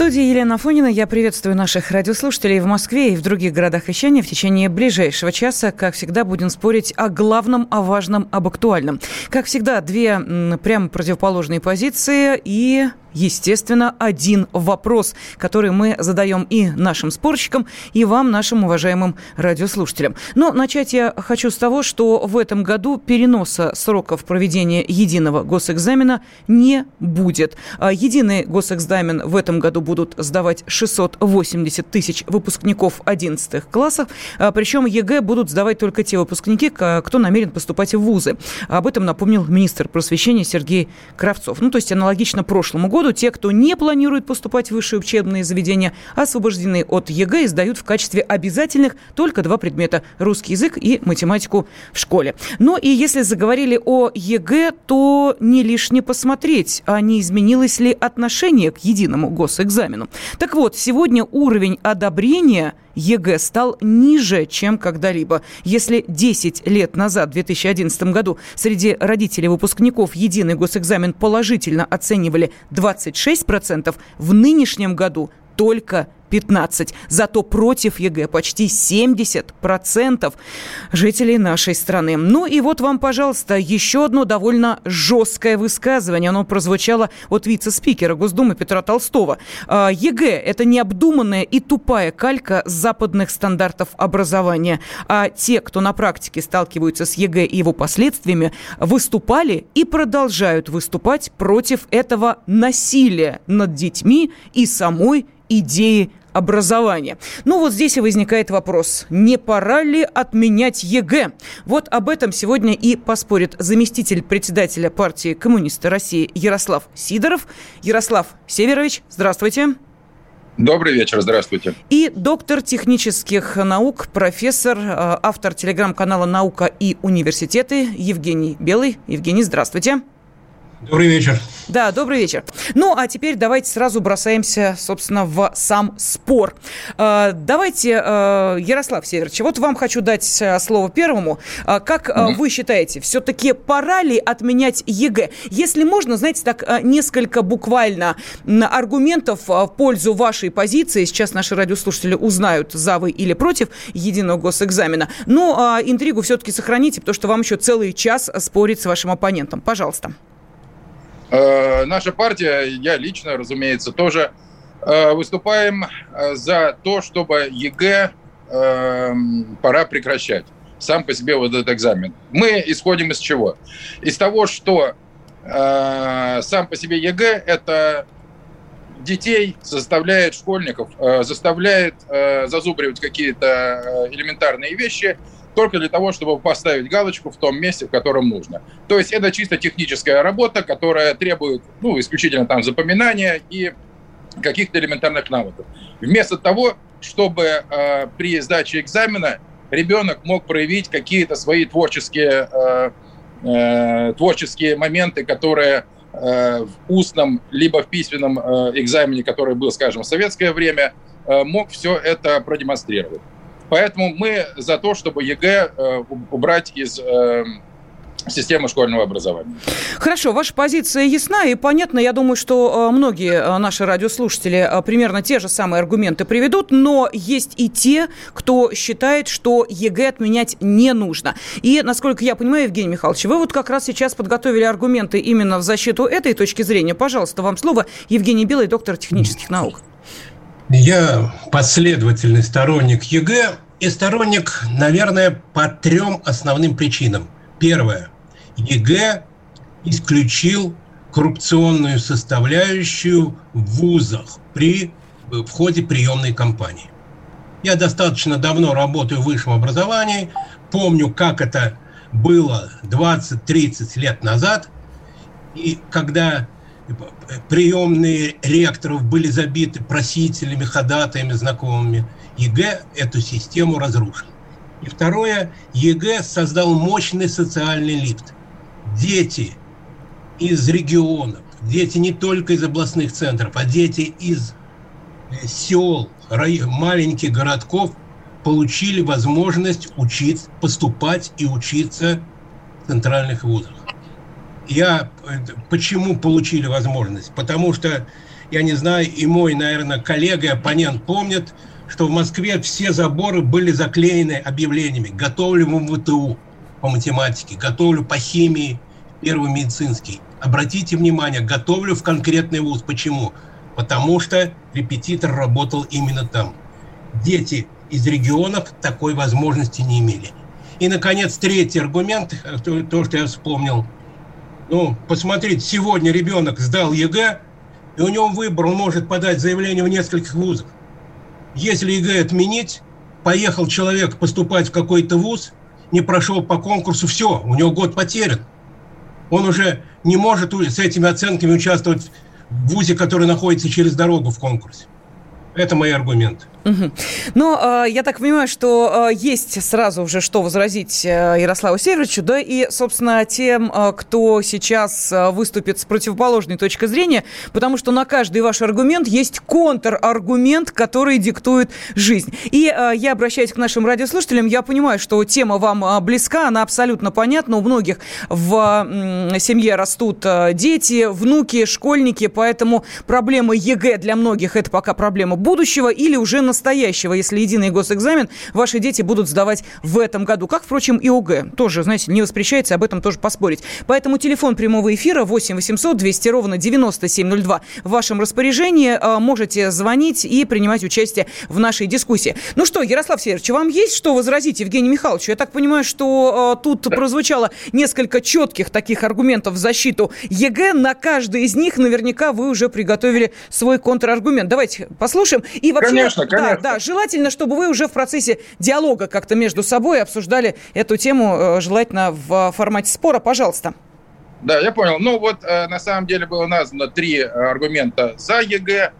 студии Елена Фонина. Я приветствую наших радиослушателей в Москве и в других городах вещания. В течение ближайшего часа, как всегда, будем спорить о главном, о важном, об актуальном. Как всегда, две прямо противоположные позиции и естественно, один вопрос, который мы задаем и нашим спорщикам, и вам, нашим уважаемым радиослушателям. Но начать я хочу с того, что в этом году переноса сроков проведения единого госэкзамена не будет. А единый госэкзамен в этом году будут сдавать 680 тысяч выпускников 11 классов, а причем ЕГЭ будут сдавать только те выпускники, кто намерен поступать в вузы. Об этом напомнил министр просвещения Сергей Кравцов. Ну, то есть аналогично прошлому году году те, кто не планирует поступать в высшие учебные заведения, освобождены от ЕГЭ и сдают в качестве обязательных только два предмета – русский язык и математику в школе. Но и если заговорили о ЕГЭ, то не лишне посмотреть, а не изменилось ли отношение к единому госэкзамену. Так вот, сегодня уровень одобрения – ЕГЭ стал ниже, чем когда-либо. Если 10 лет назад, в 2011 году, среди родителей выпускников единый госэкзамен положительно оценивали 26%, в нынешнем году только 15. Зато против ЕГЭ почти 70% жителей нашей страны. Ну и вот вам, пожалуйста, еще одно довольно жесткое высказывание. Оно прозвучало от вице-спикера Госдумы Петра Толстого. А, ЕГЭ – это необдуманная и тупая калька западных стандартов образования. А те, кто на практике сталкиваются с ЕГЭ и его последствиями, выступали и продолжают выступать против этого насилия над детьми и самой идеи образования. Ну вот здесь и возникает вопрос, не пора ли отменять ЕГЭ? Вот об этом сегодня и поспорит заместитель председателя партии коммунисты России Ярослав Сидоров. Ярослав Северович, здравствуйте. Добрый вечер, здравствуйте. И доктор технических наук, профессор, э, автор телеграм-канала «Наука и университеты» Евгений Белый. Евгений, здравствуйте. Здравствуйте. Добрый вечер. Да, добрый вечер. Ну, а теперь давайте сразу бросаемся, собственно, в сам спор. А, давайте, а, Ярослав Северович, вот вам хочу дать а, слово первому. Как мм вы считаете, все-таки пора ли отменять ЕГЭ? Если можно, знаете, так несколько буквально аргументов в пользу вашей позиции. Сейчас наши радиослушатели узнают, за вы или против единого госэкзамена. Но интригу все-таки сохраните, потому что вам еще целый час спорить с вашим оппонентом. Пожалуйста. Э, наша партия, я лично, разумеется, тоже э, выступаем э, за то, чтобы ЕГЭ пора прекращать. Сам по себе вот этот экзамен. Мы исходим из чего? Из того, что сам по себе ЕГЭ – это детей заставляет, школьников, заставляет зазубривать какие-то элементарные вещи – только для того, чтобы поставить галочку в том месте, в котором нужно. То есть это чисто техническая работа, которая требует ну, исключительно там запоминания и каких-то элементарных навыков. Вместо того, чтобы э, при сдаче экзамена ребенок мог проявить какие-то свои творческие, э, э, творческие моменты, которые э, в устном либо в письменном э, экзамене, который был, скажем, в советское время, э, мог все это продемонстрировать. Поэтому мы за то, чтобы ЕГЭ э, убрать из э, системы школьного образования. Хорошо, ваша позиция ясна и понятна. Я думаю, что э, многие наши радиослушатели примерно те же самые аргументы приведут, но есть и те, кто считает, что ЕГЭ отменять не нужно. И, насколько я понимаю, Евгений Михайлович, вы вот как раз сейчас подготовили аргументы именно в защиту этой точки зрения. Пожалуйста, вам слово. Евгений Белый, доктор технических наук. Я последовательный сторонник ЕГЭ и сторонник, наверное, по трем основным причинам. Первое. ЕГЭ исключил коррупционную составляющую в вузах при в ходе приемной кампании. Я достаточно давно работаю в высшем образовании, помню, как это было 20-30 лет назад, и когда приемные ректоров были забиты просителями, ходатаями, знакомыми. ЕГЭ эту систему разрушил. И второе, ЕГЭ создал мощный социальный лифт. Дети из регионов, дети не только из областных центров, а дети из э, сел, маленьких городков получили возможность учиться, поступать и учиться в центральных вузах. Я э, почему получили возможность? Потому что, я не знаю, и мой, наверное, коллега и оппонент помнят, что в Москве все заборы были заклеены объявлениями «Готовлю в МВТУ по математике», «Готовлю по химии», «Первый медицинский». Обратите внимание, готовлю в конкретный вуз. Почему? Потому что репетитор работал именно там. Дети из регионов такой возможности не имели. И, наконец, третий аргумент, то, то что я вспомнил. Ну, посмотрите, сегодня ребенок сдал ЕГЭ, и у него выбор, он может подать заявление в нескольких вузах. Если ЕГЭ отменить, поехал человек поступать в какой-то вуз, не прошел по конкурсу, все, у него год потерян. Он уже не может с этими оценками участвовать в ВУЗе, который находится через дорогу в конкурсе. Это мои аргументы. Угу. Но э, я так понимаю, что э, есть сразу уже что возразить э, Ярославу Северовичу, да, и, собственно, тем, э, кто сейчас э, выступит с противоположной точки зрения, потому что на каждый ваш аргумент есть контраргумент, который диктует жизнь. И э, я обращаюсь к нашим радиослушателям, я понимаю, что тема вам э, близка, она абсолютно понятна, у многих в э, семье растут э, дети, внуки, школьники, поэтому проблема ЕГЭ для многих это пока проблема будущего или уже настоящего, если единый госэкзамен ваши дети будут сдавать в этом году. Как, впрочем, и ОГЭ. Тоже, знаете, не воспрещается об этом тоже поспорить. Поэтому телефон прямого эфира 8 800 200 ровно 9702 в вашем распоряжении. А, можете звонить и принимать участие в нашей дискуссии. Ну что, Ярослав Северович, вам есть что возразить Евгению Михайловичу? Я так понимаю, что э, тут прозвучало несколько четких таких аргументов в защиту ЕГЭ. На каждый из них наверняка вы уже приготовили свой контраргумент. Давайте послушаем. И вообще, конечно, конечно. Да, да, желательно, чтобы вы уже в процессе диалога как-то между собой обсуждали эту тему, э, желательно в формате спора. Пожалуйста. Да, я понял. Ну вот э, на самом деле было названо три аргумента за ЕГЭ.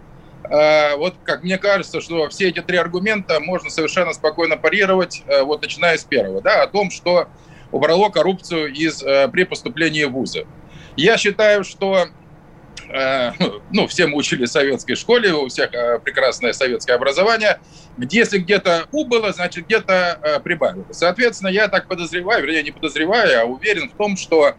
Э, вот как мне кажется, что все эти три аргумента можно совершенно спокойно парировать, вот начиная с первого, да, о том, что убрало коррупцию из, при поступлении в вузы. Я считаю, что Э, ну, все мы учили в советской школе, у всех э, прекрасное советское образование, если где-то убыло, значит, где-то э, прибавилось. Соответственно, я так подозреваю, вернее, не подозреваю, а уверен в том, что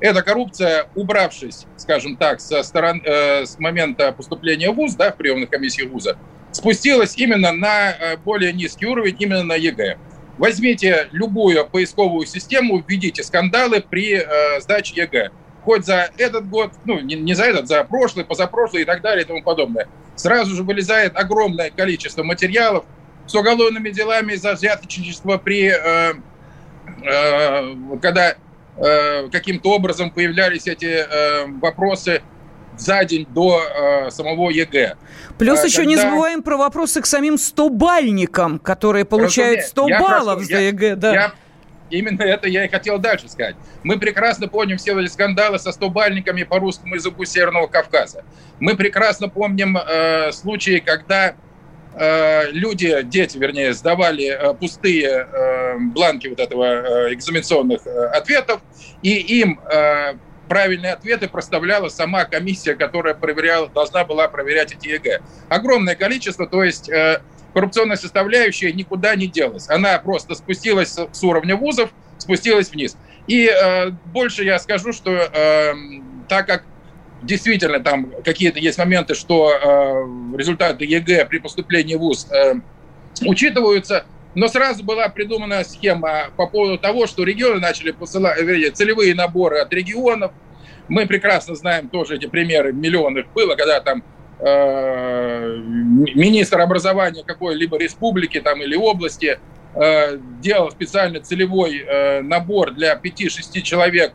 эта коррупция, убравшись, скажем так, со сторон, э, с момента поступления в ВУЗ, да, в приемных комиссиях ВУЗа, спустилась именно на более низкий уровень, именно на ЕГЭ. Возьмите любую поисковую систему, введите скандалы при э, сдаче ЕГЭ хоть за этот год, ну, не, не за этот, за прошлый, позапрошлый и так далее и тому подобное. Сразу же вылезает огромное количество материалов с уголовными делами за взяточничество при, э, э, когда э, каким-то образом появлялись эти э, вопросы за день до э, самого ЕГЭ. Плюс а, еще когда... не забываем про вопросы к самим 100-бальникам, которые получают 100 баллов, я прошу, за ЕГЭ. Да. Я, Именно это я и хотел дальше сказать. Мы прекрасно помним все эти скандалы со стобальниками по русскому языку Северного Кавказа. Мы прекрасно помним э, случаи, когда э, люди, дети, вернее, сдавали э, пустые э, бланки вот этого э, экзаменационных э, ответов, и им э, правильные ответы проставляла сама комиссия, которая проверяла, должна была проверять эти ЕГЭ. Огромное количество, то есть... Э, коррупционная составляющая никуда не делась. Она просто спустилась с уровня вузов, спустилась вниз. И э, больше я скажу, что э, так как действительно там какие-то есть моменты, что э, результаты ЕГЭ при поступлении в ВУЗ э, учитываются, но сразу была придумана схема по поводу того, что регионы начали посылать, вернее, целевые наборы от регионов. Мы прекрасно знаем тоже эти примеры, миллионов было, когда там Э, министр образования какой-либо республики там, или области э, делал специально целевой э, набор для 5-6 человек,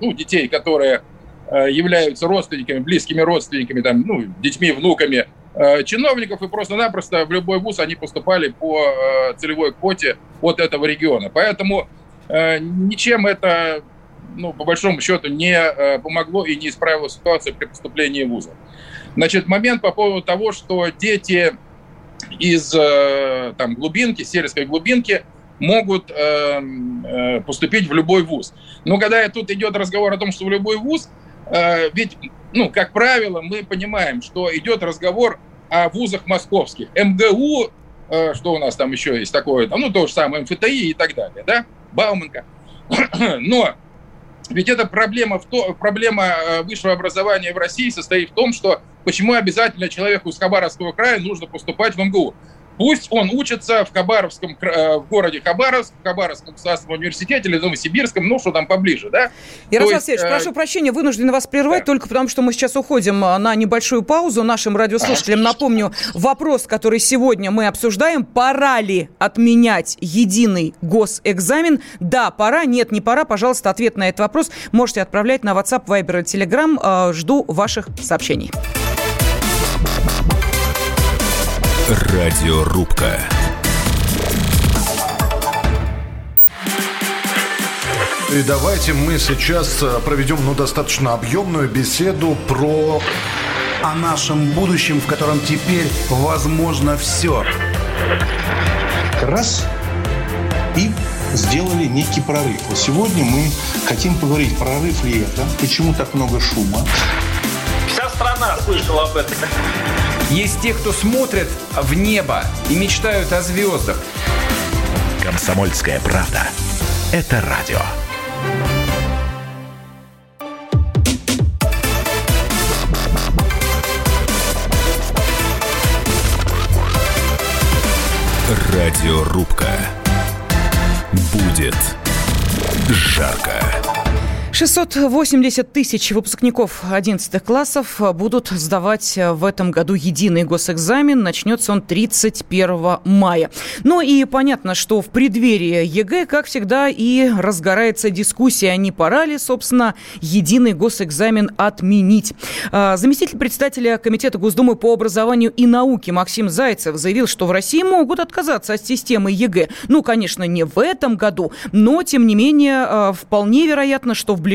ну, детей, которые являются родственниками, близкими родственниками, там, ну, детьми, внуками чиновников, и просто-напросто в любой вуз они поступали по целевой квоте от этого региона. Поэтому ничем это ну, по большому счету, не э, помогло и не исправило ситуацию при поступлении в вузы. Значит, момент по поводу того, что дети из э, там, глубинки, сельской глубинки, могут э, э, поступить в любой вуз. Но когда тут идет разговор о том, что в любой вуз, э, ведь, ну, как правило, мы понимаем, что идет разговор о вузах московских. МГУ, э, что у нас там еще есть такое, ну, то же самое, МФТИ и так далее, да, Бауманка. Но ведь эта проблема, в то, проблема э, высшего образования в России состоит в том, что почему обязательно человеку из Хабаровского края нужно поступать в МГУ. Пусть он учится в Хабаровском, э, в городе Хабаровск, в Хабаровском государственном университете или Новосибирском, ну, что там поближе, да? Ярослав Сергеевич, э... прошу прощения, вынуждены вас прервать, да. только потому что мы сейчас уходим э, на небольшую паузу. Нашим радиослушателям напомню вопрос, который сегодня мы обсуждаем. Пора ли отменять единый госэкзамен? Да, пора, нет, не пора. Пожалуйста, ответ на этот вопрос можете отправлять на WhatsApp, Viber и Telegram. Э, жду ваших сообщений. Радиорубка. И давайте мы сейчас э, проведем ну, достаточно объемную беседу про... О нашем будущем, в котором теперь возможно все. Раз и сделали некий прорыв. Вот сегодня мы хотим поговорить, прорыв ли это, почему так много шума. Страна слышала об этом. Есть те, кто смотрят в небо и мечтают о звездах. Комсомольская правда. Это радио. Радиорубка. Будет жарко. 680 тысяч выпускников 11 классов будут сдавать в этом году единый госэкзамен. Начнется он 31 мая. Ну и понятно, что в преддверии ЕГЭ, как всегда, и разгорается дискуссия, не пора ли, собственно, единый госэкзамен отменить. А, заместитель председателя Комитета Госдумы по образованию и науке Максим Зайцев заявил, что в России могут отказаться от системы ЕГЭ. Ну, конечно, не в этом году, но, тем не менее, а, вполне вероятно, что в ближайшее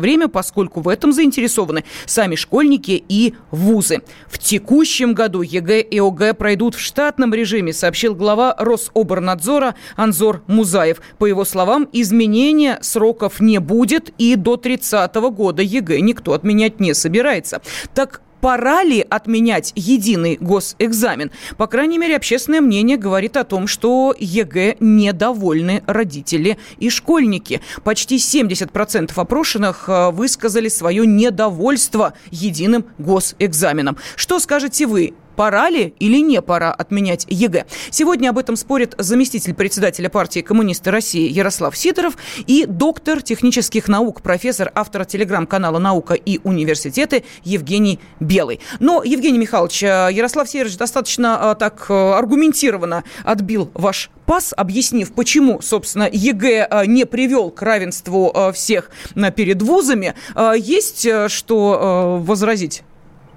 время, поскольку в этом заинтересованы сами школьники и вузы. В текущем году ЕГЭ и ОГЭ пройдут в штатном режиме, сообщил глава Рособорнадзора Анзор Музаев. По его словам, изменения сроков не будет и до 30 года ЕГЭ никто отменять не собирается. Так пора ли отменять единый госэкзамен? По крайней мере, общественное мнение говорит о том, что ЕГЭ недовольны родители и школьники. Почти 70% опрошенных э, высказали свое недовольство единым госэкзаменом. Что скажете вы? Пора ли или не пора отменять ЕГЭ. Сегодня об этом спорит заместитель председателя партии коммунисты России Ярослав Сидоров и доктор технических наук, профессор, автор телеграм-канала «Наука и университеты» Евгений Белый. Но, Евгений Михайлович, э, Ярослав Сидорович достаточно э, так э, аргументированно отбил ваш пас, объяснив, почему, собственно, ЕГЭ не привел к равенству всех перед вузами. Есть что возразить?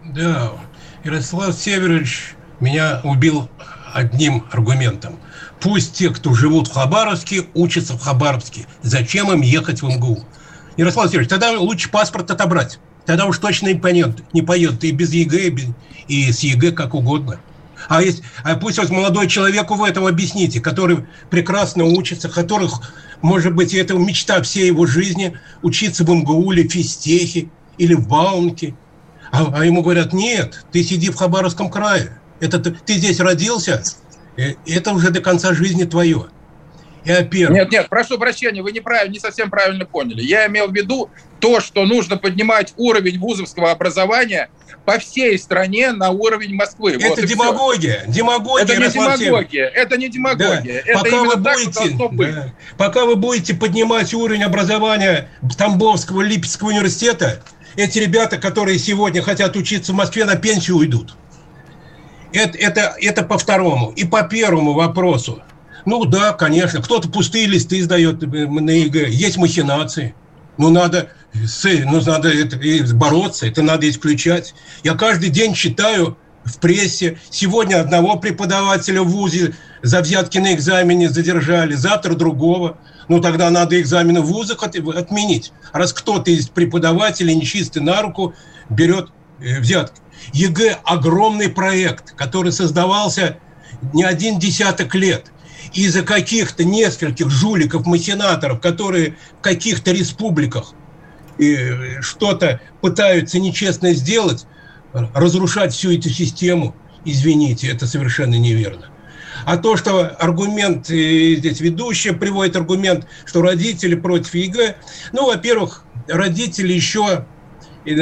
Да, Ярослав Северович меня убил одним аргументом. Пусть те, кто живут в Хабаровске, учатся в Хабаровске. Зачем им ехать в МГУ? Ярослав Северович, тогда лучше паспорт отобрать. Тогда уж точно не поедет, не поедет и без ЕГЭ, и, без, и с ЕГЭ как угодно. А, есть, а пусть вот молодому человеку в этом объясните, который прекрасно учится, которых, может быть, это мечта всей его жизни, учиться в МГУ или в физтехе, или в Баумке – а, а ему говорят, нет, ты сиди в Хабаровском крае. Это ты, ты здесь родился, э, это уже до конца жизни твое. Я первый. Нет, нет, прошу прощения, вы неправильно, не совсем правильно поняли. Я имел в виду то, что нужно поднимать уровень вузовского образования по всей стране на уровень Москвы. Это вот демагогия. Демагогия. Это не демагогия. Это не демагогия. Да. Это пока вы будете, да. Пока вы будете поднимать уровень образования Тамбовского Липецкого университета, эти ребята, которые сегодня хотят учиться в Москве, на пенсию уйдут. Это, это, это по второму. И по первому вопросу. Ну да, конечно, кто-то пустые листы сдает на ЕГЭ. Есть махинации. Ну надо, ну, надо это, бороться, это надо исключать. Я каждый день читаю в прессе. Сегодня одного преподавателя в ВУЗе за взятки на экзамене задержали, завтра другого. Ну, тогда надо экзамены в вузах отменить. Раз кто-то из преподавателей нечистый на руку берет э, взятки. ЕГЭ – огромный проект, который создавался не один десяток лет. Из-за каких-то нескольких жуликов-махинаторов, которые в каких-то республиках э, что-то пытаются нечестно сделать, разрушать всю эту систему, извините, это совершенно неверно. А то, что аргумент, э, здесь ведущая приводит аргумент, что родители против ЕГЭ, ну, во-первых, родители еще э,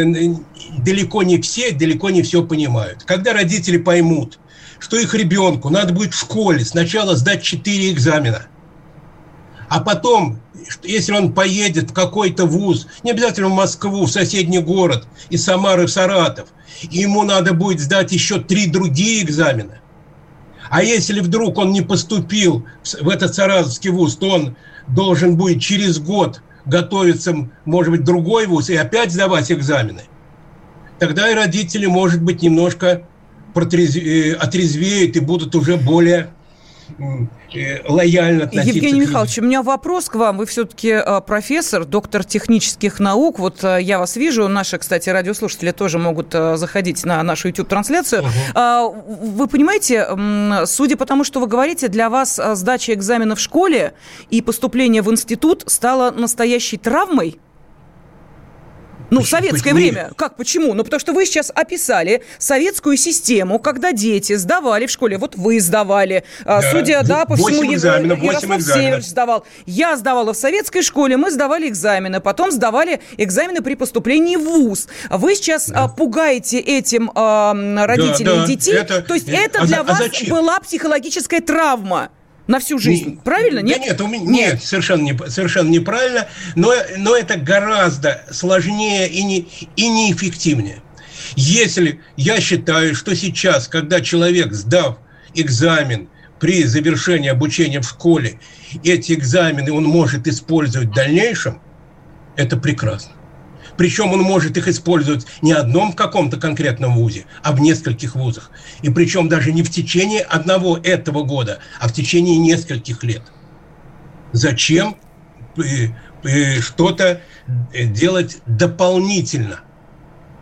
далеко не все, далеко не все понимают. Когда родители поймут, что их ребенку надо будет в школе сначала сдать 4 экзамена, а потом, если он поедет в какой-то вуз, не обязательно в Москву, в соседний город, из Самары в Саратов, ему надо будет сдать еще три другие экзамена, а если вдруг он не поступил в этот Саратовский вуз, то он должен будет через год готовиться, может быть, другой вуз и опять сдавать экзамены. Тогда и родители, может быть, немножко э, отрезвеют и будут уже более Э, лояльно относиться Евгений Михайлович, у меня вопрос к вам. Вы все-таки э, профессор, доктор технических наук. Вот э, я вас вижу. Наши, кстати, радиослушатели тоже могут заходить на нашу YouTube-трансляцию. Угу. Вы понимаете, судя по тому, что вы говорите, для вас сдача экзамена в школе и поступление в институт стало настоящей травмой? Ну, в советское почему? время. Как, почему? Ну, потому что вы сейчас описали советскую систему, когда дети сдавали в школе. Вот вы сдавали. А, да. Судя, да, по всему, экзаменов, Ярослав Северович сдавал. Я сдавала в советской школе, мы сдавали экзамены. Потом сдавали экзамены при поступлении в ВУЗ. Вы сейчас да. А, пугаете этим а, родителей да, да. детей. Это, То есть это, это для а вас зачем? была психологическая травма на всю жизнь. Не, Правильно? Нет? Да нет, у меня, нет, нет совершенно, не, совершенно неправильно. Но, но это гораздо сложнее и, не, и неэффективнее. Если я считаю, что сейчас, когда человек, сдав экзамен при завершении обучения в школе, эти экзамены он может использовать в дальнейшем, это прекрасно. Причем он может их использовать не одном в каком-то конкретном вузе, а в нескольких вузах. И причем даже не в течение одного этого года, а в течение нескольких лет. Зачем э, э, что-то делать дополнительно?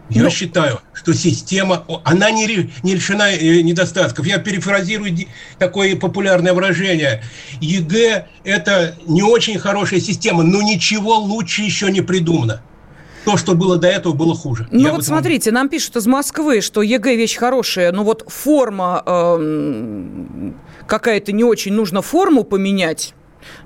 Я ну, считаю, что система, она не, не лишена э, недостатков. Я перефразирую такое популярное выражение. ЕГЭ – это не очень хорошая система, но ничего лучше еще не придумано то, что было до этого, было хуже. Ну Я вот смотрите, нам пишут из Москвы, что ЕГЭ вещь хорошая, но вот форма э, какая-то не очень, нужно форму поменять.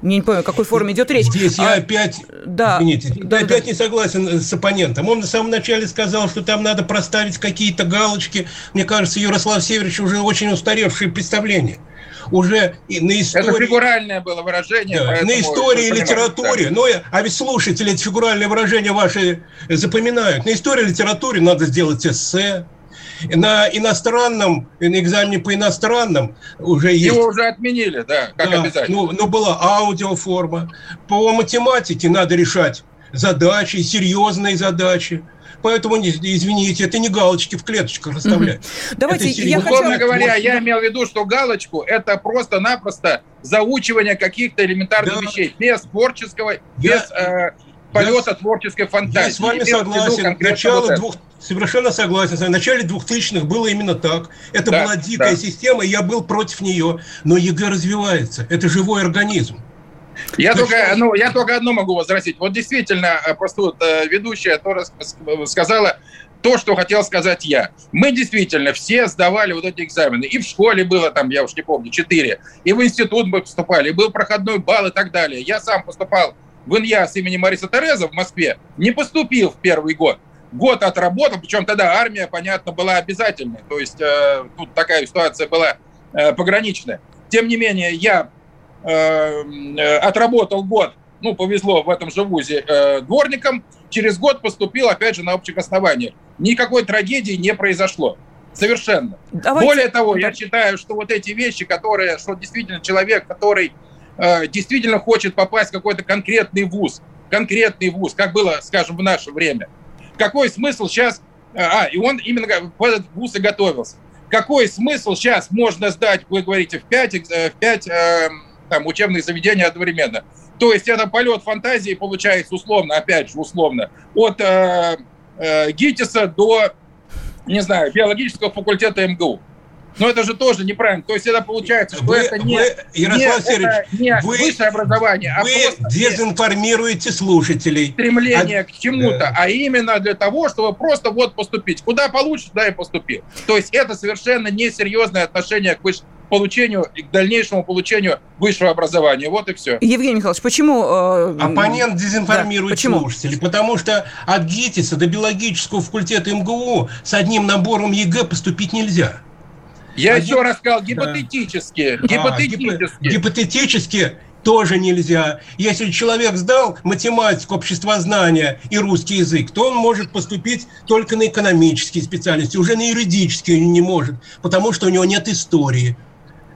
Я не понимаю, о какой форме идет речь. Здесь а, я опять, да, извините, да, я да, опять не согласен с оппонентом. Он на самом начале сказал, что там надо проставить какие-то галочки. Мне кажется, Ярослав Северович уже очень устаревшие представления уже на истории... Это фигуральное было выражение. Да, на истории и литературе. Да. Ну, а ведь слушатели эти фигуральные выражения ваши запоминают. На истории и литературе надо сделать эссе, на иностранном, на экзамене по иностранным уже есть... Его уже отменили, да, как да, обязательно. Ну, ну, была аудиоформа. По математике надо решать задачи, серьезные задачи. Поэтому, извините, это не галочки в клеточках расставлять. Давайте, я Условно хочу... говоря, я имел в виду, что галочку – это просто-напросто заучивание каких-то элементарных да. вещей, без творческого, я... без э, полета я... творческой фантазии. Я с вами согласен. Начало вот двух... Совершенно согласен. В начале 2000-х было именно так. Это да, была дикая да. система, и я был против нее. Но ЕГЭ развивается. Это живой организм. Я только, ну, я только одно могу возразить. Вот действительно, э, просто вот э, ведущая тоже сказала то, что хотел сказать я. Мы действительно все сдавали вот эти экзамены. И в школе было там, я уж не помню, четыре. И в институт мы поступали, и был проходной балл и так далее. Я сам поступал в с имени Мариса Тереза в Москве. Не поступил в первый год. Год отработал, причем тогда армия, понятно, была обязательной. То есть э, тут такая ситуация была э, пограничная. Тем не менее, я Э, э, отработал год, ну, повезло в этом же вузе э, дворником, через год поступил, опять же, на общих основаниях. Никакой трагедии не произошло. Совершенно. Давайте. Более того, я считаю, что вот эти вещи, которые, что действительно человек, который э, действительно хочет попасть в какой-то конкретный вуз, конкретный вуз, как было, скажем, в наше время, какой смысл сейчас... А, и он именно в этот вуз и готовился. какой смысл сейчас можно сдать, вы говорите, в 5, в 5 э, там, учебных заведений одновременно? То есть это полет фантазии получается условно, опять же, условно, от э, э, ГИТИСа до, не знаю, биологического факультета МГУ. Но это же тоже неправильно. То есть это получается, что вы, это не, вы, Ярослав не, это не вы, высшее образование, а вы просто дезинформируете слушателей. Стремление а, к чему-то, да. а именно для того, чтобы просто вот поступить. Куда получишь, туда и поступи. То есть это совершенно несерьезное отношение к высшему получению и к дальнейшему получению высшего образования. Вот и все. Евгений Михайлович, почему... Э, Оппонент дезинформирует да, почему? слушателей, потому что от ГИТИСа до биологического факультета МГУ с одним набором ЕГЭ поступить нельзя. Я а еще раз сказал, гипотетически. Да. Гипотетически. А, гипотетически тоже нельзя. Если человек сдал математику, обществознание и русский язык, то он может поступить только на экономические специальности, уже на юридические не может, потому что у него нет истории.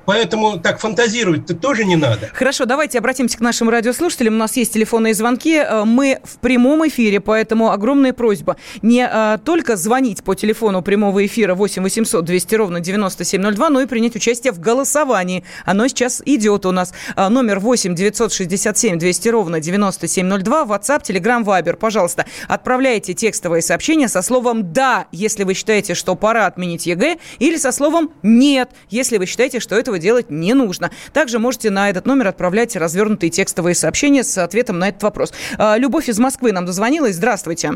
Поэтому так фантазировать-то тоже не надо. Хорошо, давайте обратимся к нашим радиослушателям. У нас есть телефонные звонки. Э, мы в прямом эфире, поэтому огромная просьба не а, только звонить по телефону прямого эфира 8 800 200 ровно 9702, но и принять участие в голосовании. Оно сейчас идет у нас. А, номер 8 967 200 ровно 9702, WhatsApp, Telegram, Viber. Пожалуйста, отправляйте текстовые сообщения со словом «да», если вы считаете, что пора отменить ЕГЭ, или со словом «нет», если вы считаете, что это этого делать не нужно. Также можете на этот номер отправлять развернутые текстовые сообщения с ответом на этот вопрос. А, Любовь из Москвы нам дозвонилась. Здравствуйте.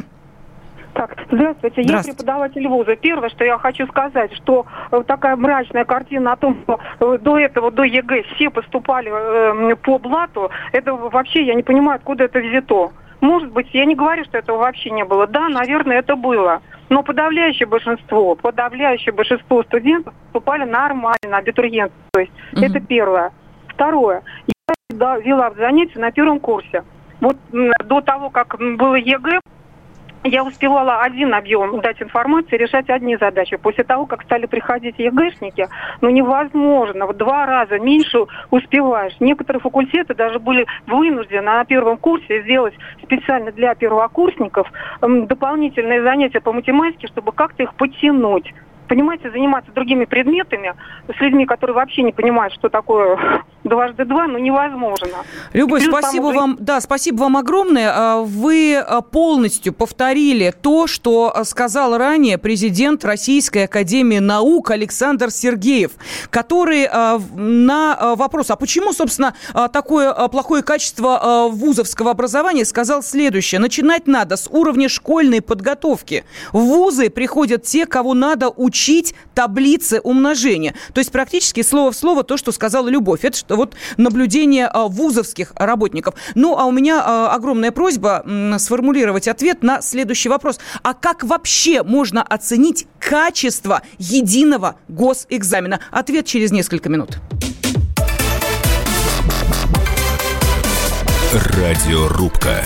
Так, здравствуйте. Я преподаватель вуза. Первое, что я хочу сказать, что э, такая мрачная картина о том, что э, до этого, до ЕГЭ все поступали э, по блату, это вообще, я не понимаю, откуда это взято. Может быть, я не говорю, что этого вообще не было. Да, наверное, это было. Но подавляющее большинство, подавляющее большинство студентов поступали нормально, абитуриенты. То есть угу. это первое. Второе. Я вела занятия на первом курсе. Вот до того, как было ЕГЭ, я успевала один объем дать информации, решать одни задачи. После того, как стали приходить ЕГЭшники, ну невозможно, в два раза меньше успеваешь. Некоторые факультеты даже были вынуждены на первом курсе сделать специально для первокурсников дополнительные занятия по математике, чтобы как-то их подтянуть понимаете, заниматься другими предметами с людьми, которые вообще не понимают, что такое дважды два, ну, невозможно. Любовь, Плюс спасибо там... вам, да, спасибо вам огромное. А, вы а, полностью повторили то, что сказал ранее президент Российской Академии Наук Александр Сергеев, который а, на вопрос, а почему, собственно, такое плохое качество вузовского образования, сказал следующее. Начинать надо с уровня школьной подготовки. В вузы приходят те, кого надо учить учить таблицы умножения. То есть практически слово в слово то, что сказала Любовь. Это что, вот наблюдение а, вузовских работников. Ну, а у меня а, огромная просьба сформулировать ответ на следующий вопрос. А как вообще можно оценить качество единого госэкзамена? Ответ через несколько минут. Радиорубка.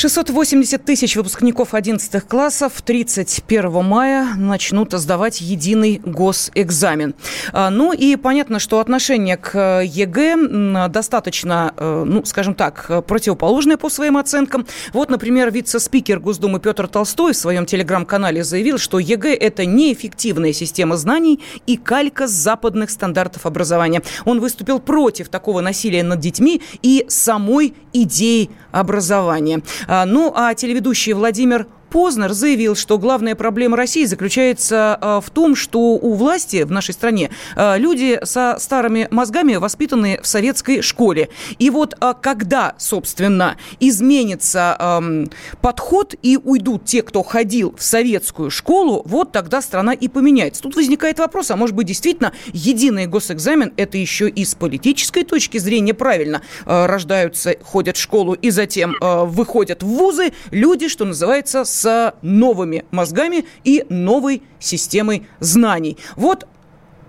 680 тысяч выпускников 11 классов 31 мая начнут сдавать единый госэкзамен. А, ну и понятно, что отношение к ЕГЭ достаточно, э, ну, скажем так, противоположное по своим оценкам. Вот, например, вице-спикер Госдумы Петр Толстой в своем телеграм-канале заявил, что ЕГЭ – это неэффективная система знаний и калька западных стандартов образования. Он выступил против такого насилия над детьми и самой идеи образования. А, ну, а телеведущий Владимир Познер заявил, что главная проблема России заключается в том, что у власти в нашей стране люди со старыми мозгами, воспитанные в советской школе. И вот когда, собственно, изменится подход и уйдут те, кто ходил в советскую школу, вот тогда страна и поменяется. Тут возникает вопрос, а может быть действительно единый госэкзамен это еще и с политической точки зрения правильно рождаются, ходят в школу и затем выходят в вузы люди, что называется, с новыми мозгами и новой системой знаний. Вот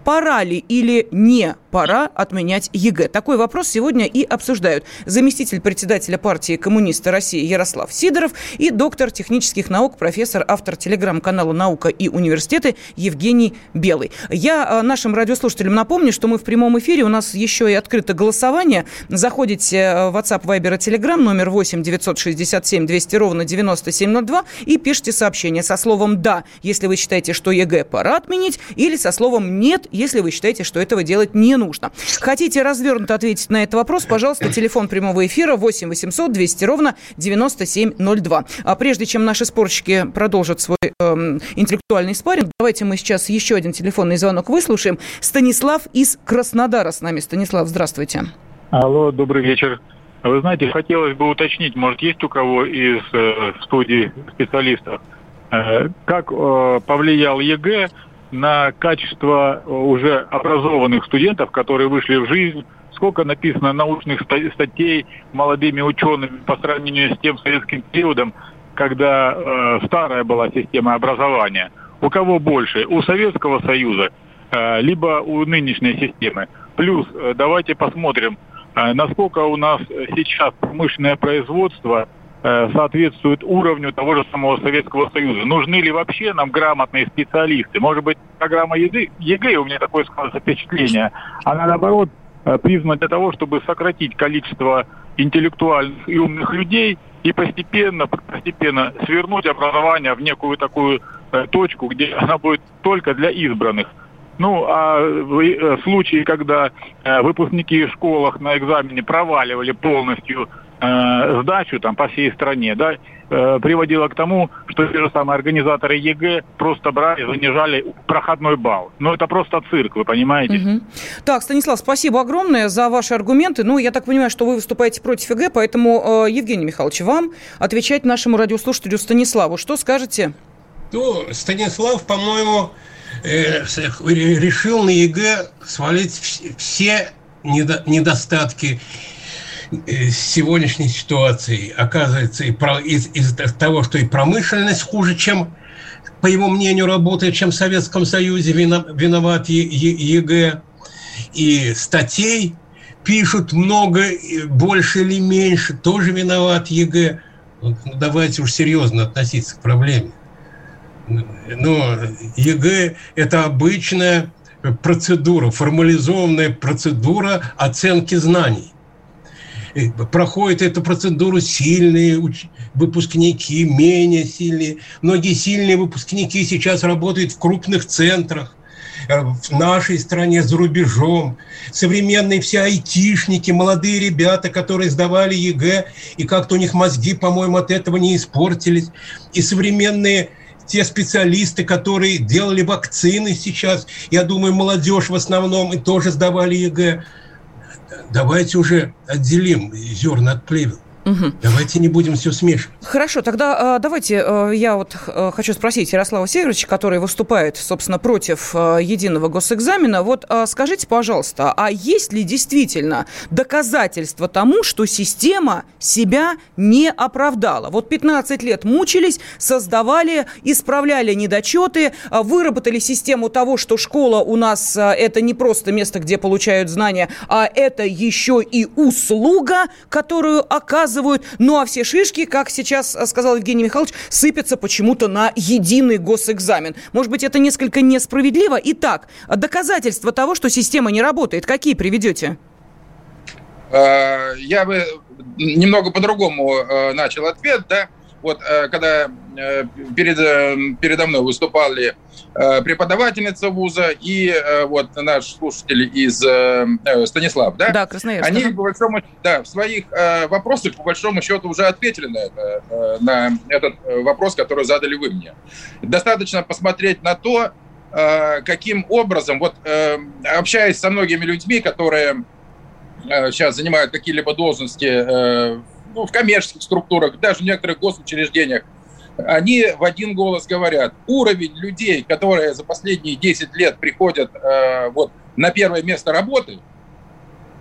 пора ли или не пора отменять ЕГЭ? Такой вопрос сегодня и обсуждают заместитель председателя партии Коммунисты России Ярослав Сидоров и доктор технических наук, профессор, автор телеграм-канала «Наука и университеты» Евгений Белый. Я э, нашим радиослушателям напомню, что мы в прямом эфире, у нас еще и открыто голосование. Заходите э, в WhatsApp, Viber и Telegram, номер 8 967 200 ровно 9702 и пишите сообщение со словом «да», если вы считаете, что ЕГЭ пора отменить, или со словом «нет», если вы считаете, что этого делать не нужно. Хотите развернуто ответить на этот вопрос, пожалуйста, телефон прямого эфира 8 800 200 ровно 9702. А прежде чем наши спорщики продолжат свой эм, интеллектуальный спарринг, давайте мы сейчас еще один телефонный звонок выслушаем. Станислав из Краснодара с нами. Станислав, здравствуйте. Алло, добрый вечер. Вы знаете, хотелось бы уточнить, может, есть у кого из э, студии специалистов, э, как э, повлиял ЕГЭ на качество э, уже образованных студентов, которые вышли в жизнь, сколько написано научных статей молодыми учеными по сравнению с тем советским периодом, когда э, старая была система образования. У кого больше? У Советского Союза, э, либо у нынешней системы. Плюс э, давайте посмотрим, э, насколько у нас сейчас промышленное производство – соответствует уровню того же самого Советского Союза. Нужны ли вообще нам грамотные специалисты? Может быть, программа ЕГЭ, у меня такое складывается впечатление, она наоборот э, призвана для того, чтобы сократить количество интеллектуальных и умных людей и постепенно, постепенно свернуть образование в некую такую э, точку, где она будет только для избранных. Ну, а в случае, когда выпускники в школах на экзамене проваливали полностью э, сдачу там по всей стране, да, э, приводило к тому, что те же самые организаторы ЕГЭ просто брали, занижали проходной балл. Ну, это просто цирк, вы понимаете? Угу. Так, Станислав, спасибо огромное за ваши аргументы. Ну, я так понимаю, что вы выступаете против ЕГЭ, поэтому, э, Евгений Михайлович, вам отвечать нашему радиослушателю Станиславу. Что скажете? Ну, Станислав, по-моему, э, решил на ЕГЭ свалить все недостатки Э, сегодняшней ситуации оказывается и про, из, из того, что и промышленность хуже, чем, по его мнению, работает, чем в Советском Союзе виноват ЕГЭ, и статей пишут много, больше или меньше, тоже виноват ЕГЭ. Ну, давайте уж серьезно относиться к проблеме. Но ЕГЭ – это обычная процедура, формализованная процедура оценки знаний проходят эту процедуру сильные выпускники, менее сильные. Многие сильные выпускники сейчас работают в крупных центрах э, в нашей стране, за рубежом. Современные все айтишники, молодые ребята, которые сдавали ЕГЭ, и как-то у них мозги, по-моему, от этого не испортились. И современные те специалисты, которые делали вакцины сейчас, я думаю, молодежь в основном и тоже сдавали ЕГЭ давайте уже отделим зерна от плевел. Угу. Давайте не будем все смешивать. Хорошо, тогда э, давайте э, я вот э, хочу спросить Ярослава Северовича, который выступает, собственно, против единого госэкзамена. Вот скажите, пожалуйста, а есть ли действительно доказательства тому, что система себя не оправдала? Вот 15 лет мучились, создавали, исправляли недочеты, выработали систему того, что школа у нас это не просто место, где получают знания, а это еще и услуга, которую оказывают наказывают. Ну а все шишки, как сейчас э, сказал Евгений Михайлович, сыпятся почему-то на единый госэкзамен. Может быть, это несколько несправедливо? Итак, доказательства того, что система не работает, какие приведете? Э, я бы немного по-другому э, начал ответ, да. Вот когда перед, передо мной выступали преподавательница вуза и вот наш слушатель из Станислав, да? Да, Красноярск. Они, по большому, да, в своих вопросах, по большому счету, уже ответили на, это, на этот вопрос, который задали вы мне. Достаточно посмотреть на то, каким образом, вот общаясь со многими людьми, которые сейчас занимают какие-либо должности ну, в коммерческих структурах, даже в некоторых госучреждениях, они в один голос говорят, уровень людей, которые за последние 10 лет приходят э, вот, на первое место работы,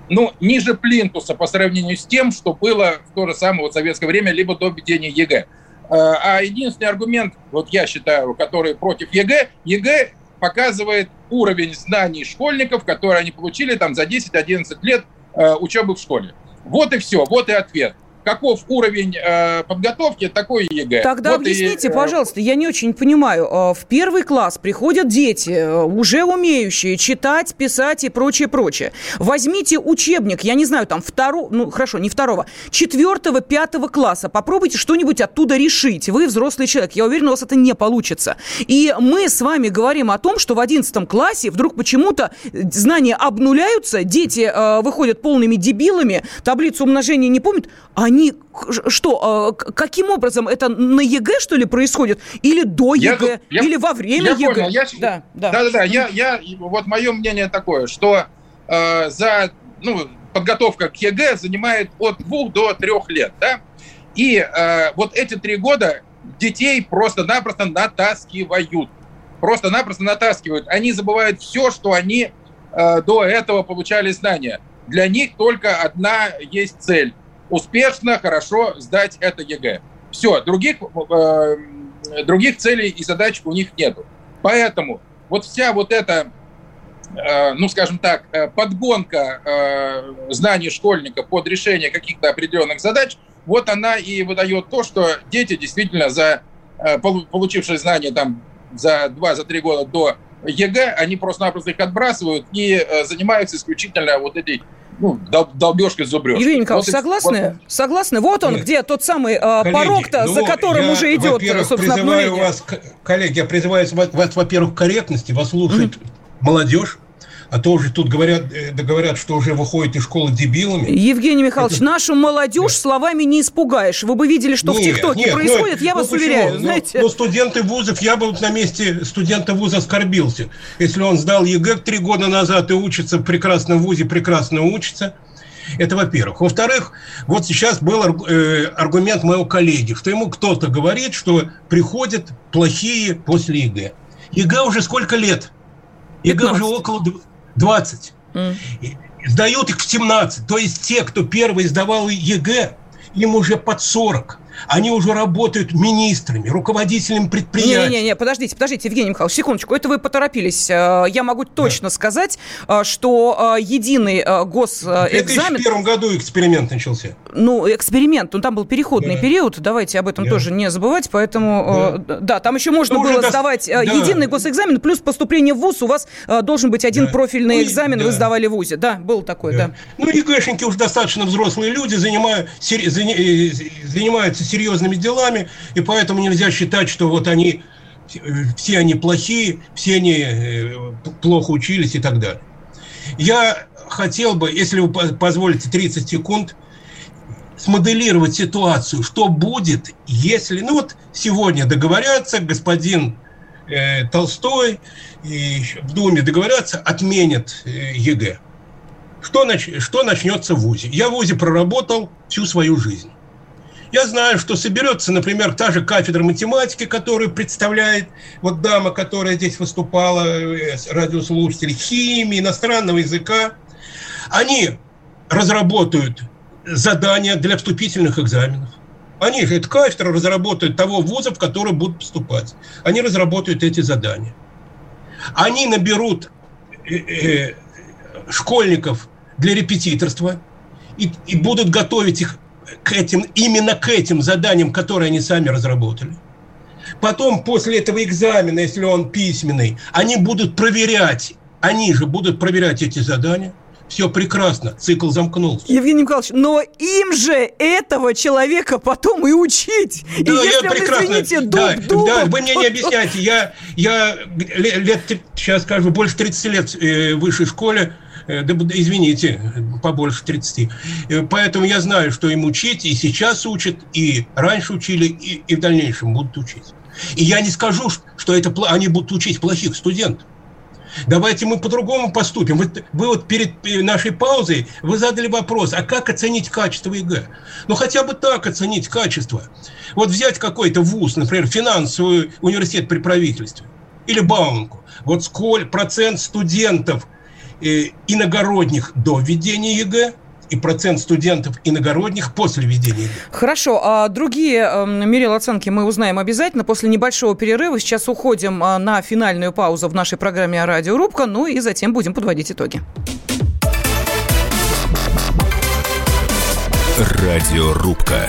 ну, ниже плинтуса по сравнению с тем, что было в то же самое вот советское время, либо до введения ЕГЭ. Э, а единственный аргумент, вот я считаю, который против ЕГЭ, ЕГЭ показывает уровень знаний школьников, которые они получили там за 10-11 лет э, учебы в школе. Вот и все, вот и ответ каков уровень э, подготовки, такой ЕГЭ. Тогда вот объясните, и, э, пожалуйста, я не очень понимаю. Э, в первый класс приходят дети, э, уже умеющие читать, писать и прочее, прочее. Возьмите учебник, я не знаю, там второго, ну хорошо, не второго, четвертого, пятого класса. Попробуйте что-нибудь оттуда решить. Вы взрослый человек, я уверена, у вас это не получится. И мы с вами говорим о том, что в одиннадцатом классе вдруг почему-то знания обнуляются, дети э, выходят полными дебилами, таблицу умножения не помнят, а они что, э, каким образом это на ЕГЭ, что ли, происходит? Или до ЕГЭ? Я, или во время я ЕГЭ? Понял, я, да, да. Да, да, да. Я, я, вот мое мнение такое, что э, за ну, подготовка к ЕГЭ занимает от двух до трех лет, да? И э, вот эти три года детей просто-напросто натаскивают. Просто-напросто натаскивают. Они забывают все, что они э, до этого получали знания. Для них только одна есть цель успешно, хорошо сдать это ЕГЭ. Все, других, э, других целей и задач у них нету. Поэтому вот вся вот эта, э, ну, скажем так, э, подгонка э, знаний школьника под решение каких-то определенных задач, вот она и выдает то, что дети действительно за э, получившие знания там за 2-3 года до ЕГЭ, они просто-напросто их отбрасывают и э, занимаются исключительно вот этой ну, дол, долбежкой зубрешь. Евгений Николаевич, вот согласны? Вот согласны? Вот он, Нет. где тот самый э, порог-то, ну, за которым я, уже идет, собственно, призываю вас, коллеги, я призываю вас, вас во-первых, корректности, вас слушает mm-hmm. молодежь, а то уже тут говорят, э, да говорят, что уже выходит из школы дебилами. Евгений Михайлович, Это... нашу молодежь нет. словами не испугаешь. Вы бы видели, что нет, в ТикТоке нет, ну, происходит, ну, я вас ну, уверяю. Ну, знаете. Ну, студенты вузов, я бы на месте студента вуза оскорбился. Если он сдал ЕГЭ три года назад и учится в прекрасном вузе, прекрасно учится, это во-первых. Во-вторых, вот сейчас был э, аргумент моего коллеги, что ему кто-то говорит, что приходят плохие после ЕГЭ. ЕГЭ уже сколько лет? ЕГЭ уже около 20. Mm. Сдают их в 17. То есть те, кто первый сдавал ЕГЭ, им уже под 40 они уже работают министрами, руководителями предприятий. Не-не-не, подождите, подождите, Евгений Михайлович, секундочку, это вы поторопились. Э, я могу точно да. сказать, э, что э, единый госэкзамен... В 2001 году эксперимент начался. Ну, эксперимент, ну там был переходный да. период, давайте об этом да. тоже не забывать, поэтому, да, да там еще можно ну, было сдавать да. единый госэкзамен, плюс поступление в ВУЗ, у вас должен быть один да. профильный ну, экзамен, да. вы сдавали в ВУЗе. Да, был такой, да. да. Ну, ЕГЭшники уже достаточно взрослые люди, занимают, занимаются серьезными делами, и поэтому нельзя считать, что вот они, все они плохие, все они э, плохо учились и так далее. Я хотел бы, если вы позволите 30 секунд, смоделировать ситуацию, что будет, если, ну вот сегодня договорятся, господин э, Толстой и в Думе договорятся, отменят э, ЕГЭ. Что, нач, что начнется в ВУЗе? Я в ВУЗе проработал всю свою жизнь. Я знаю, что соберется, например, та же кафедра математики, которую представляет вот дама, которая здесь выступала, э, радиослушатели, химии, иностранного языка. Они разработают задания для вступительных экзаменов. Они же, эта кафедра разработают того вуза, в который будут поступать. Они разработают эти задания. Они наберут э, э, школьников для репетиторства и, и будут готовить их к этим, именно к этим заданиям, которые они сами разработали. Потом, после этого экзамена, если он письменный, они будут проверять, они же будут проверять эти задания. все прекрасно, цикл замкнулся. Евгений Николаевич, но им же этого человека потом и учить. Да, и если я он, прекрасно. Извините, дуб, да, дуб, да, вы мне не объясняйте. Я, я лет, сейчас скажу, больше 30 лет э, в высшей школе, да, извините, побольше 30. Э, поэтому я знаю, что им учить, и сейчас учат, и раньше учили, и, и в дальнейшем будут учить. И я не скажу, что это, они будут учить плохих студентов. Давайте мы по-другому поступим. Вы, вы вот перед нашей паузой вы задали вопрос, а как оценить качество ЕГЭ? Ну, хотя бы так оценить качество. Вот взять какой-то вуз, например, финансовый университет при правительстве или Бауманку. Вот сколь процент студентов э, иногородних до введения ЕГЭ – и процент студентов иногородних после введения. Хорошо. А другие э, мерил оценки мы узнаем обязательно после небольшого перерыва. Сейчас уходим а, на финальную паузу в нашей программе «Радиорубка», ну и затем будем подводить итоги. Радиорубка.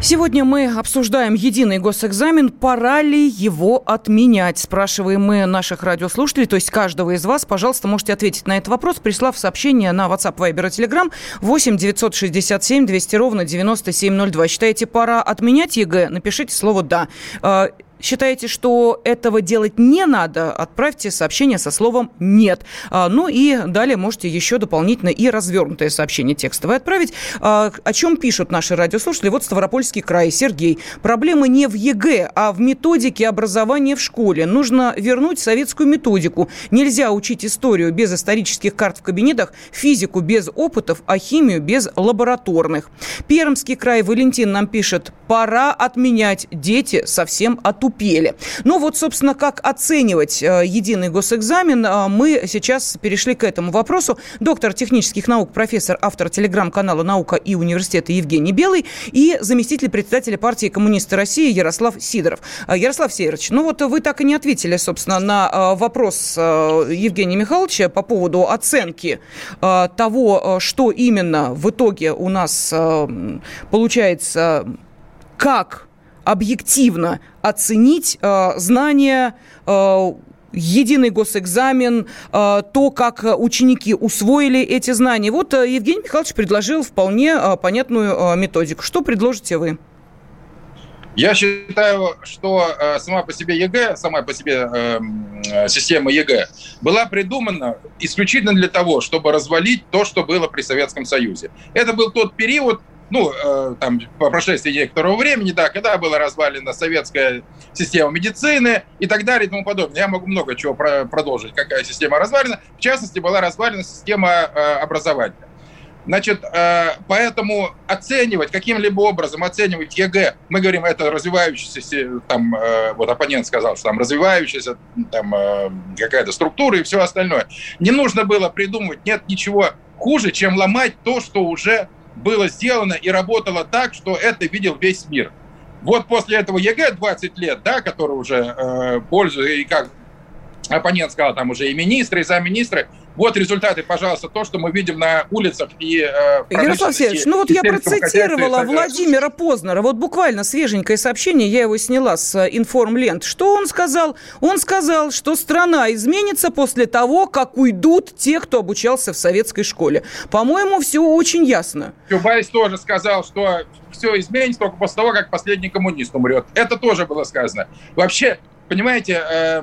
Сегодня мы обсуждаем единый госэкзамен. Пора ли его отменять? Спрашиваем мы наших радиослушателей, то есть каждого из вас. Пожалуйста, можете ответить на этот вопрос, прислав сообщение на WhatsApp, Viber и Telegram 8 967 200 ровно 9702. Считаете, пора отменять ЕГЭ? Напишите слово «да». Считаете, что этого делать не надо, отправьте сообщение со словом «нет». А, ну и далее можете еще дополнительно и развернутое сообщение текстовое отправить. А, о чем пишут наши радиослушатели? Вот Ставропольский край. Сергей. Проблема не в ЕГЭ, а в методике образования в школе. Нужно вернуть советскую методику. Нельзя учить историю без исторических карт в кабинетах, физику без опытов, а химию без лабораторных. Пермский край. Валентин нам пишет. Пора отменять. Дети совсем отупили отупели. Ну вот, собственно, как оценивать э, единый госэкзамен, э, мы сейчас перешли к этому вопросу. Доктор технических наук, профессор, автор телеграм-канала «Наука и университета» Евгений Белый и заместитель председателя партии «Коммунисты России» Ярослав Сидоров. Э, Ярослав Северович, ну вот вы так и не ответили, собственно, на вопрос Евгения Михайловича по поводу оценки того, что именно в итоге у нас получается как объективно оценить э, знания э, единый госэкзамен, э, то, как ученики усвоили эти знания. Вот э, Евгений Михайлович предложил вполне э, понятную методику. Что предложите вы? Я считаю, что сама по себе ЕГЭ, сама по себе система ЕГЭ была придумана исключительно для того, чтобы развалить то, что было при Советском Союзе. Это был тот период, ну, э, там, по прошествии некоторого времени, да, когда была развалена советская система медицины и так далее и тому подобное. Я могу много чего про продолжить, какая система развалена. В частности, была развалена система э, образования. Значит, э, поэтому оценивать, каким-либо образом оценивать ЕГЭ, мы говорим, это развивающаяся, там, э, вот оппонент сказал, что там развивающаяся там э, какая-то структура и все остальное. Не нужно было придумывать, нет ничего хуже, чем ломать то, что уже было сделано и работало так, что это видел весь мир. Вот после этого ЕГЭ 20 лет, да, который уже э, пользуется, и как оппонент сказал, там уже и министры, и замминистры, вот результаты, пожалуйста, то, что мы видим на улицах и э, Ярослав Сергеевич, ну вот я процитировала Владимира Познера, вот буквально свеженькое сообщение, я его сняла с э, информлент. Что он сказал? Он сказал, что страна изменится после того, как уйдут те, кто обучался в советской школе. По-моему, все очень ясно. Чубайс тоже сказал, что все изменится только после того, как последний коммунист умрет. Это тоже было сказано. Вообще, понимаете, э,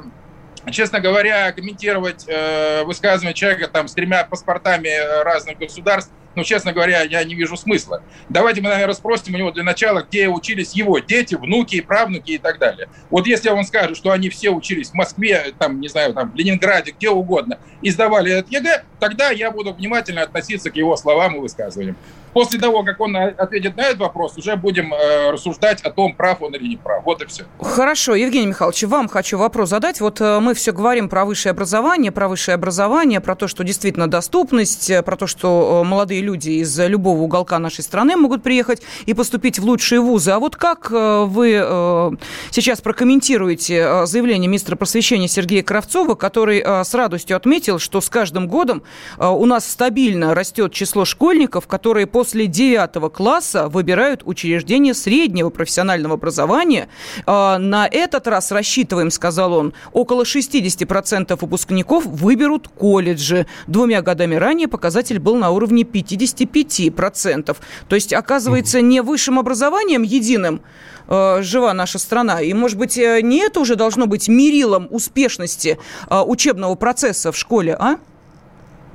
честно говоря, комментировать э, высказывание человека там с тремя паспортами разных государств ну, честно говоря, я не вижу смысла. Давайте мы, наверное, спросим у него для начала, где учились его дети, внуки, правнуки и так далее. Вот если он скажет, что они все учились в Москве, там, не знаю, там, в Ленинграде, где угодно, и сдавали этот ЕГЭ, тогда я буду внимательно относиться к его словам и высказываниям. После того, как он ответит на этот вопрос, уже будем э, рассуждать о том, прав он или не прав. Вот и все. Хорошо, Евгений Михайлович, вам хочу вопрос задать. Вот э, мы все говорим про высшее образование, про высшее образование, про то, что действительно доступность, э, про то, что э, молодые люди из любого уголка нашей страны могут приехать и поступить в лучшие вузы. А вот как э, вы э, сейчас прокомментируете э, заявление министра просвещения Сергея Кравцова, который э, с радостью отметил, что с каждым годом э, у нас стабильно растет число школьников, которые после после 9 класса выбирают учреждение среднего профессионального образования. А, на этот раз рассчитываем, сказал он, около 60% выпускников выберут колледжи. Двумя годами ранее показатель был на уровне 55%. То есть, оказывается, не высшим образованием единым а, жива наша страна. И, может быть, э, не это уже должно быть мерилом успешности а, учебного процесса в школе, а?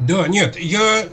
Да, нет, я,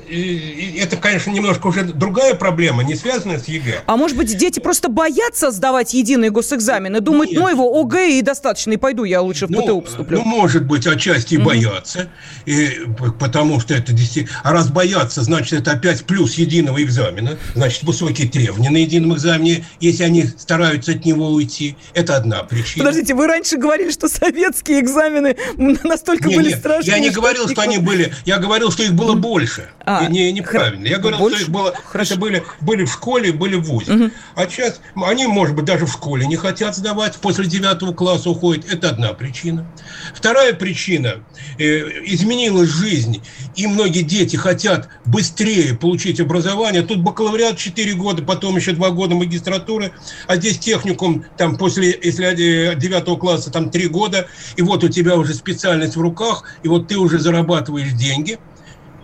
это, конечно, немножко уже другая проблема, не связанная с ЕГЭ. А может быть, дети просто боятся сдавать единый госэкзамен и думают, нет. ну его ОГЭ и достаточно, и пойду я лучше в ну, ПТУ поступлю. Ну, может быть, отчасти и боятся, и, потому что это действительно... А раз боятся, значит, это опять плюс единого экзамена, значит, высокие требования на едином экзамене, если они стараются от него уйти. Это одна причина. Подождите, вы раньше говорили, что советские экзамены настолько нет, были нет, страшные. Я не говорил, что они были... Я говорил, что их было больше. А, не, неправильно. Я говорил, больше? что их было, Хорошо. это были, были в школе, были в ВУЗе. Угу. А сейчас они, может быть, даже в школе не хотят сдавать, после девятого класса уходят. Это одна причина. Вторая причина. Э, изменилась жизнь, и многие дети хотят быстрее получить образование. Тут бакалавриат 4 года, потом еще 2 года магистратуры, а здесь техникум, там после, если 9 класса, там 3 года, и вот у тебя уже специальность в руках, и вот ты уже зарабатываешь деньги –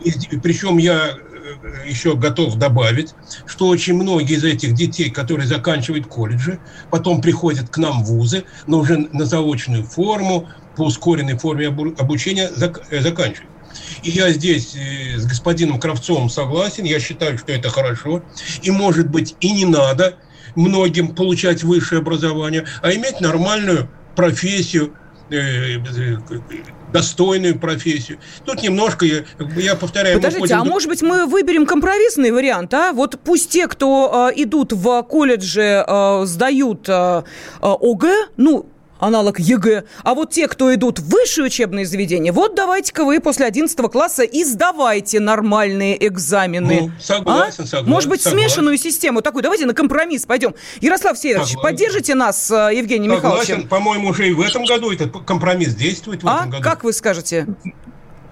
и, причем я э, еще готов добавить, что очень многие из этих детей, которые заканчивают колледжи, потом приходят к нам в вузы, но уже на заочную форму, по ускоренной форме обучения э, заканчивают. И я здесь э, с господином Кравцовым согласен, я считаю, что это хорошо. И, может быть, и не надо многим получать высшее образование, а иметь нормальную профессию, достойную профессию. Тут немножко, я, я повторяю... Подождите, а может быть мы выберем компромиссный вариант, а? Вот пусть те, кто э, идут в колледже, э, сдают э, ОГЭ, ну, аналог ЕГЭ. А вот те, кто идут в высшие учебные заведения, вот давайте-ка вы после 11 класса и сдавайте нормальные экзамены. Ну, согласен, а? согласен. Может быть, согласен. смешанную систему такую. Давайте на компромисс пойдем. Ярослав Северович, согласен. поддержите нас, э, Евгений согласен. Михайлович? По-моему, уже и в этом году этот компромисс действует. В а? этом году. Как вы скажете?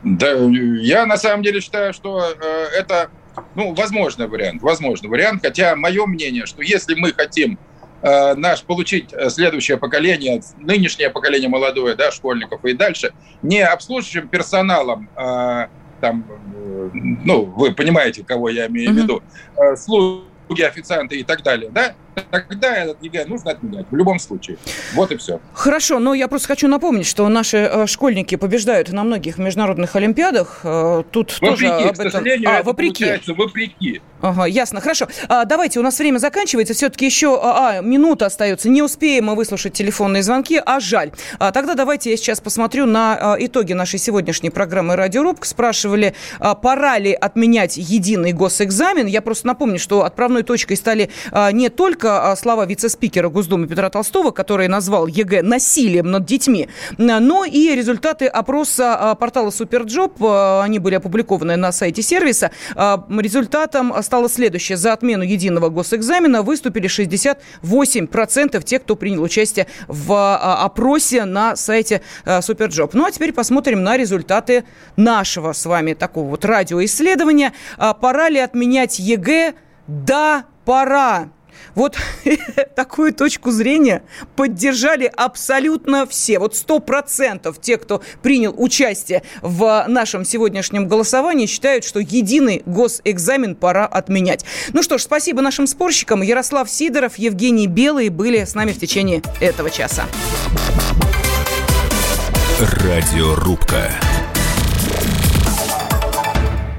Да, я на самом деле считаю, что э, это ну, возможный вариант, возможный вариант, хотя мое мнение, что если мы хотим Э, наш получить э, следующее поколение, нынешнее поколение молодое, да, школьников и дальше, не обслуживающим персоналом, э, там, ну, вы понимаете, кого я имею в виду, служб слуги, официанты и так далее, да, тогда этот ЕГЭ нужно отменять в любом случае. Вот и все. Хорошо, но я просто хочу напомнить, что наши э, школьники побеждают на многих международных олимпиадах. Э, тут вопреки, тоже об этом... к сожалению, а, это вопреки. вопреки. Ага, ясно. Хорошо. А, давайте, у нас время заканчивается. Все-таки еще а, а, минута остается. Не успеем мы выслушать телефонные звонки, а жаль. А, тогда давайте я сейчас посмотрю на а, итоги нашей сегодняшней программы «Радиорубка». Спрашивали, а, пора ли отменять единый госэкзамен. Я просто напомню, что отправной точкой стали а, не только а, слова вице-спикера Госдумы Петра Толстого, который назвал ЕГЭ насилием над детьми, но и результаты опроса а, портала SuperJob. А, они были опубликованы на сайте сервиса. Результатом стало следующее. За отмену единого госэкзамена выступили 68% тех, кто принял участие в опросе на сайте SuperJob. Ну а теперь посмотрим на результаты нашего с вами такого вот радиоисследования. Пора ли отменять ЕГЭ? Да, пора. Вот такую точку зрения поддержали абсолютно все. Вот сто процентов тех, кто принял участие в нашем сегодняшнем голосовании, считают, что единый госэкзамен пора отменять. Ну что ж, спасибо нашим спорщикам. Ярослав Сидоров, Евгений Белый были с нами в течение этого часа. Радиорубка.